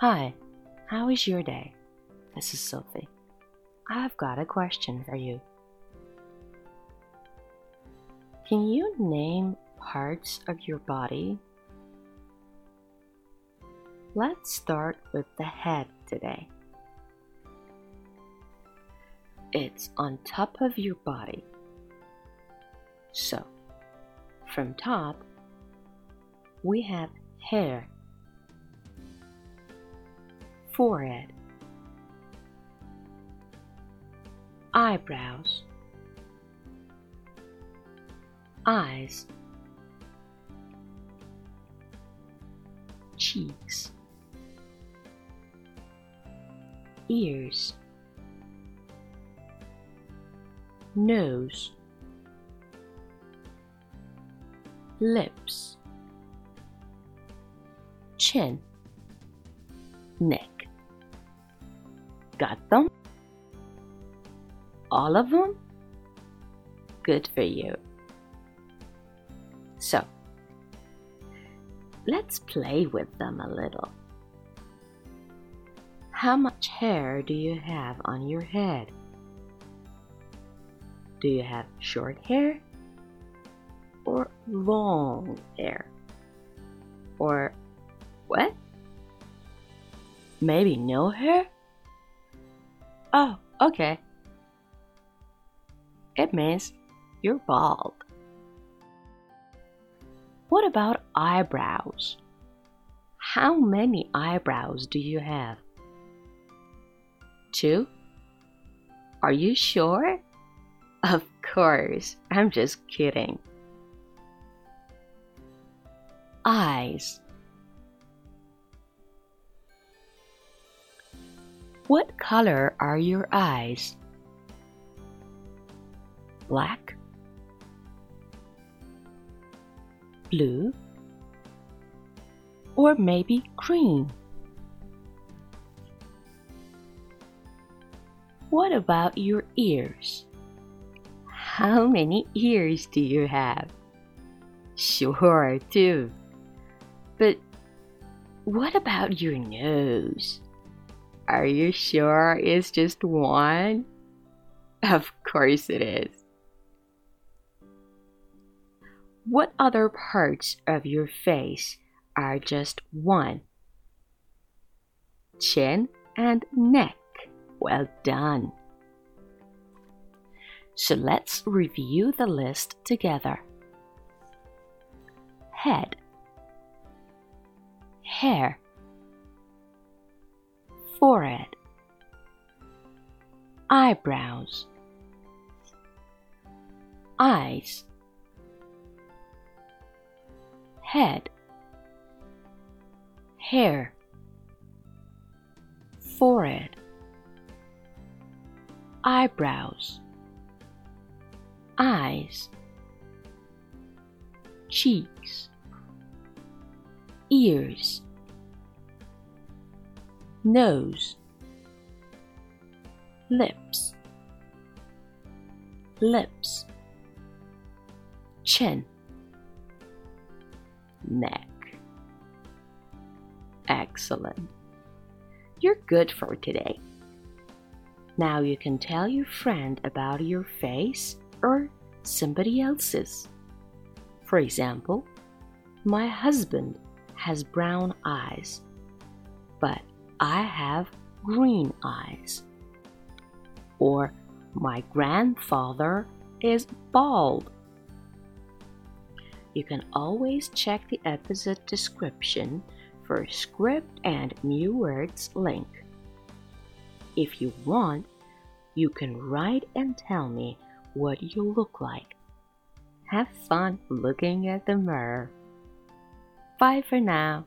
Hi, how is your day? This is Sophie. I've got a question for you. Can you name parts of your body? Let's start with the head today. It's on top of your body. So, from top, we have hair, forehead, eyebrows, eyes, cheeks, ears, nose, lips, chin, neck. Got them? All of them? Good for you. So, let's play with them a little. How much hair do you have on your head? Do you have short hair or long hair? Or what? Maybe no hair? Oh, okay. It means you're bald. What about eyebrows? How many eyebrows do you have? Two? Are you sure? Of course, I'm just kidding. Eyes. What color are your eyes? Black? Blue? Or maybe green? What about your ears? How many ears do you have? Sure, two. But what about your nose? Are you sure it's just one? Of course it is. What other parts of your face are just one? Chin and neck. Well done. So let's review the list together. Head, hair, forehead, eyebrows, eyes, head, hair, forehead, eyebrows, eyes, cheeks, ears, nose, lips, lips, chin, neck. Excellent. You're good for today. Now you can tell your friend about your face or somebody else's. For example, my husband has brown eyes, but I have green eyes. Or my grandfather is bald. You can always check the episode description for script and new words link. If you want, you can write and tell me what you look like. Have fun looking at the mirror. Bye for now.